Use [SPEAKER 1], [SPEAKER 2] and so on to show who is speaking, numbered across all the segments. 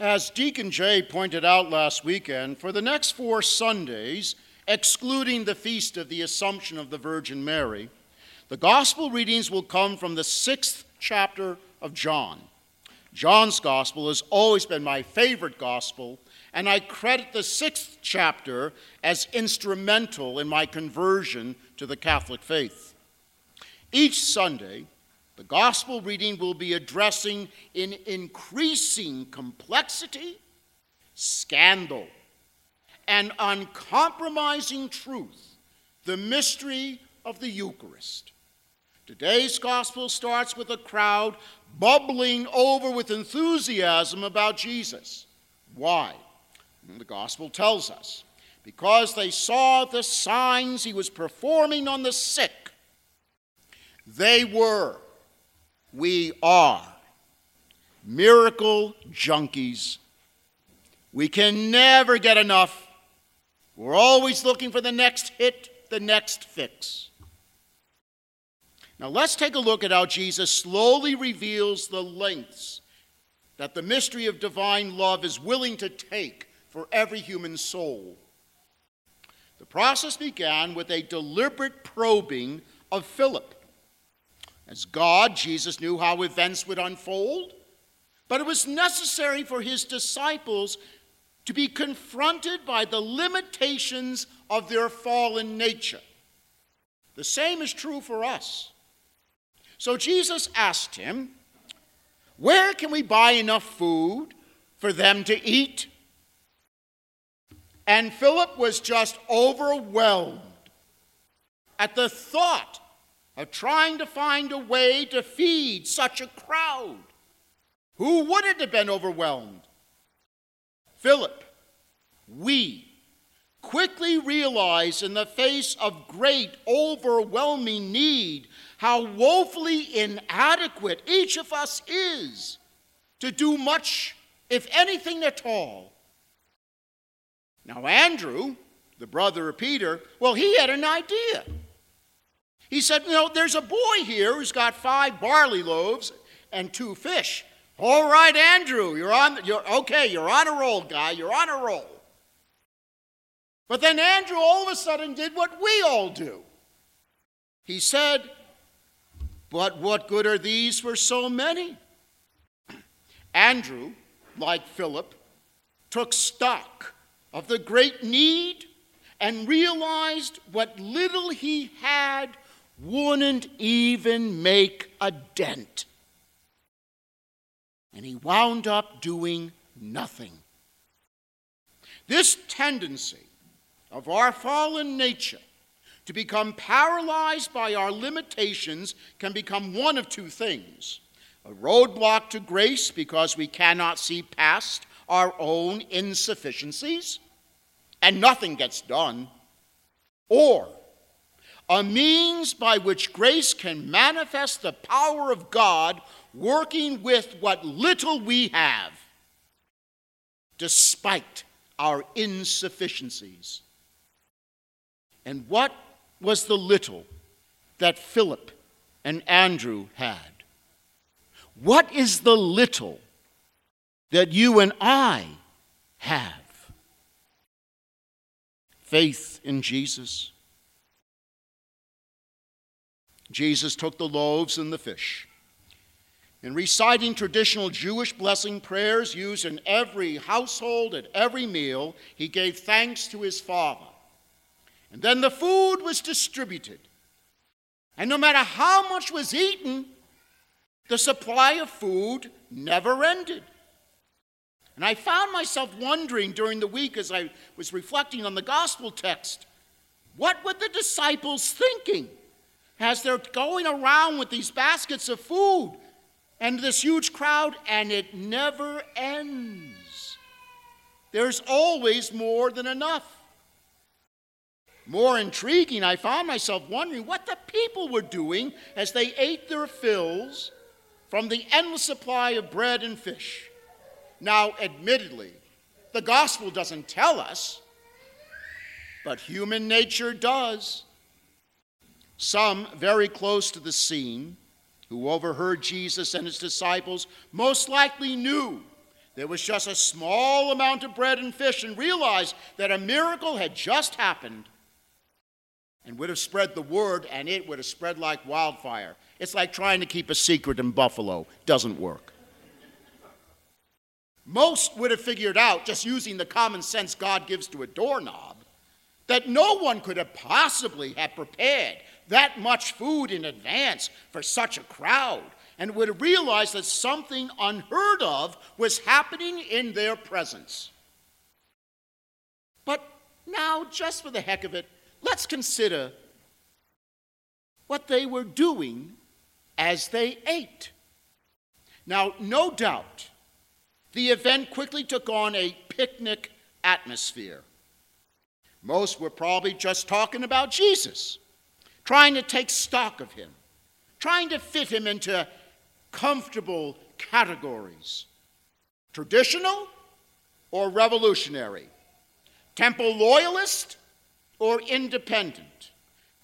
[SPEAKER 1] As Deacon Jay pointed out last weekend, for the next four Sundays, excluding the feast of the Assumption of the Virgin Mary, the gospel readings will come from the sixth chapter of John. John's gospel has always been my favorite gospel, and I credit the sixth chapter as instrumental in my conversion to the Catholic faith. Each Sunday, the gospel reading will be addressing in increasing complexity, scandal, and uncompromising truth the mystery of the Eucharist. Today's gospel starts with a crowd bubbling over with enthusiasm about Jesus. Why? The gospel tells us because they saw the signs he was performing on the sick. They were we are miracle junkies. We can never get enough. We're always looking for the next hit, the next fix. Now let's take a look at how Jesus slowly reveals the lengths that the mystery of divine love is willing to take for every human soul. The process began with a deliberate probing of Philip. As God, Jesus knew how events would unfold, but it was necessary for his disciples to be confronted by the limitations of their fallen nature. The same is true for us. So Jesus asked him, Where can we buy enough food for them to eat? And Philip was just overwhelmed at the thought of trying to find a way to feed such a crowd. Who wouldn't have been overwhelmed? Philip, we quickly realize in the face of great, overwhelming need how woefully inadequate each of us is to do much, if anything at all. Now, Andrew, the brother of Peter, well, he had an idea. He said, You know, there's a boy here who's got five barley loaves and two fish. All right, Andrew, you're on, you're, okay, you're on a roll, guy, you're on a roll. But then Andrew all of a sudden did what we all do. He said, But what good are these for so many? Andrew, like Philip, took stock of the great need and realized what little he had wouldn't even make a dent. And he wound up doing nothing. This tendency of our fallen nature to become paralyzed by our limitations can become one of two things a roadblock to grace because we cannot see past our own insufficiencies and nothing gets done, or a means by which grace can manifest the power of God working with what little we have, despite our insufficiencies. And what was the little that Philip and Andrew had? What is the little that you and I have? Faith in Jesus Jesus took the loaves and the fish. In reciting traditional Jewish blessing prayers used in every household at every meal, he gave thanks to his Father. And then the food was distributed. And no matter how much was eaten, the supply of food never ended. And I found myself wondering during the week as I was reflecting on the gospel text what were the disciples thinking? As they're going around with these baskets of food and this huge crowd, and it never ends. There's always more than enough. More intriguing, I found myself wondering what the people were doing as they ate their fills from the endless supply of bread and fish. Now, admittedly, the gospel doesn't tell us, but human nature does. Some very close to the scene, who overheard Jesus and his disciples, most likely knew There was just a small amount of bread and fish and realized that a miracle had just happened and would have spread the word, and it would have spread like wildfire. It's like trying to keep a secret in Buffalo. Doesn't work. Most would have figured out, just using the common sense God gives to a doorknob, that no one could have possibly have prepared that much food in advance for such a crowd and would realize that something unheard of was happening in their presence. But now, just for the heck of it, let's consider what they were doing as they ate. Now, no doubt, the event quickly took on a picnic atmosphere. Most were probably just talking about Jesus, trying to take stock of him, trying to fit him into comfortable categories traditional or revolutionary, temple loyalist or independent,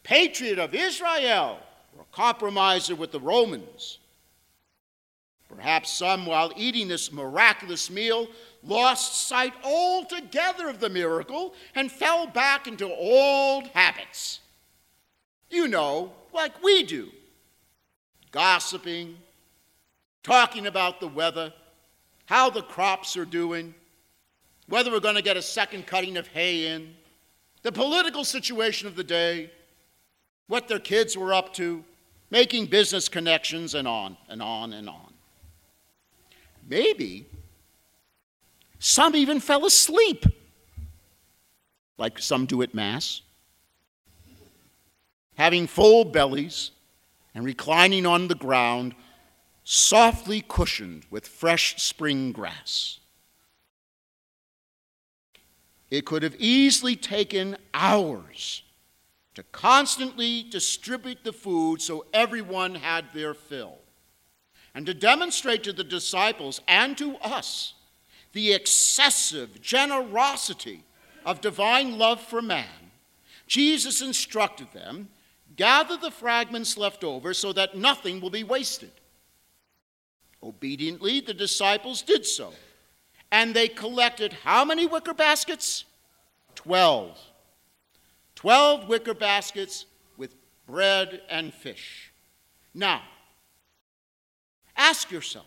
[SPEAKER 1] patriot of Israel or compromiser with the Romans. Perhaps some, while eating this miraculous meal, lost sight altogether of the miracle and fell back into old habits. You know, like we do. Gossiping, talking about the weather, how the crops are doing, whether we're going to get a second cutting of hay in, the political situation of the day, what their kids were up to, making business connections, and on and on and on. Maybe some even fell asleep, like some do at Mass, having full bellies and reclining on the ground softly cushioned with fresh spring grass. It could have easily taken hours to constantly distribute the food so everyone had their fill, and to demonstrate to the disciples and to us the excessive generosity of divine love for man. Jesus instructed them gather the fragments left over so that nothing will be wasted. Obediently, the disciples did so. And they collected how many wicker baskets? Twelve. Twelve wicker baskets with bread and fish. Now, ask yourself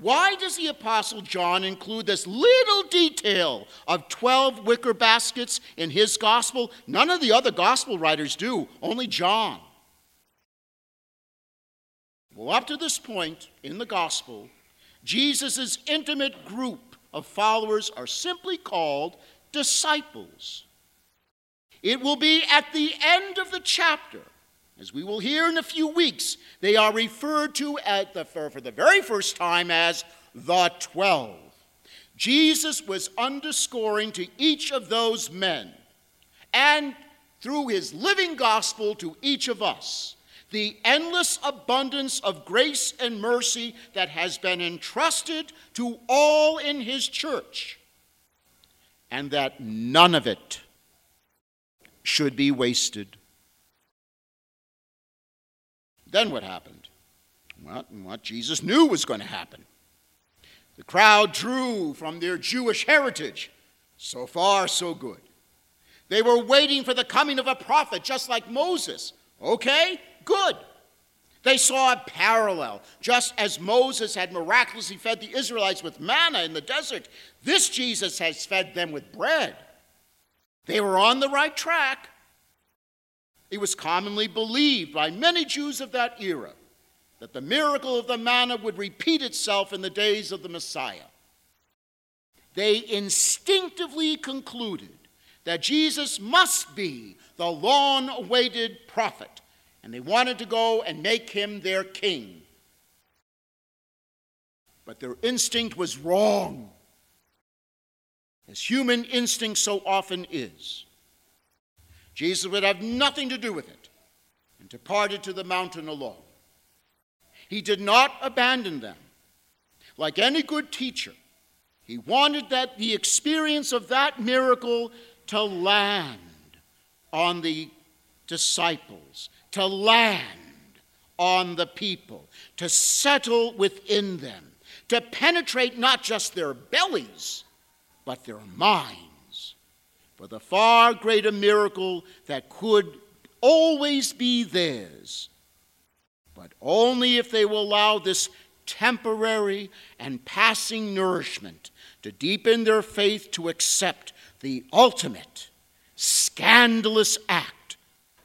[SPEAKER 1] why does the Apostle John include this little detail of 12 wicker baskets in his gospel? None of the other gospel writers do, only John. Well, up to this point in the gospel, Jesus' intimate group of followers are simply called disciples. It will be at the end of the chapter, as we will hear in a few weeks, they are referred to the, for, for the very first time as the twelve. Jesus was underscoring to each of those men and through his living gospel to each of us the endless abundance of grace and mercy that has been entrusted to all in His church, and that none of it should be wasted. Then what happened? Well, what Jesus knew was going to happen. The crowd drew from their Jewish heritage. So far, so good. They were waiting for the coming of a prophet, just like Moses. Okay, good. They saw a parallel. Just as Moses had miraculously fed the Israelites with manna in the desert, this Jesus has fed them with bread. They were on the right track. It was commonly believed by many Jews of that era that the miracle of the manna would repeat itself in the days of the Messiah. They instinctively concluded that Jesus must be the long awaited prophet and they wanted to go and make him their king. But their instinct was wrong, as human instinct so often is. Jesus would have nothing to do with it and departed to the mountain alone. He did not abandon them. Like any good teacher, he wanted that the experience of that miracle to land on the disciples to land on the people, to settle within them, to penetrate not just their bellies, but their minds. For the far greater miracle that could always be theirs, but only if they will allow this temporary and passing nourishment to deepen their faith to accept the ultimate, scandalous act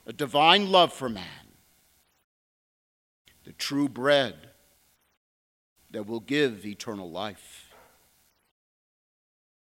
[SPEAKER 1] of divine love for man, the true bread that will give eternal life.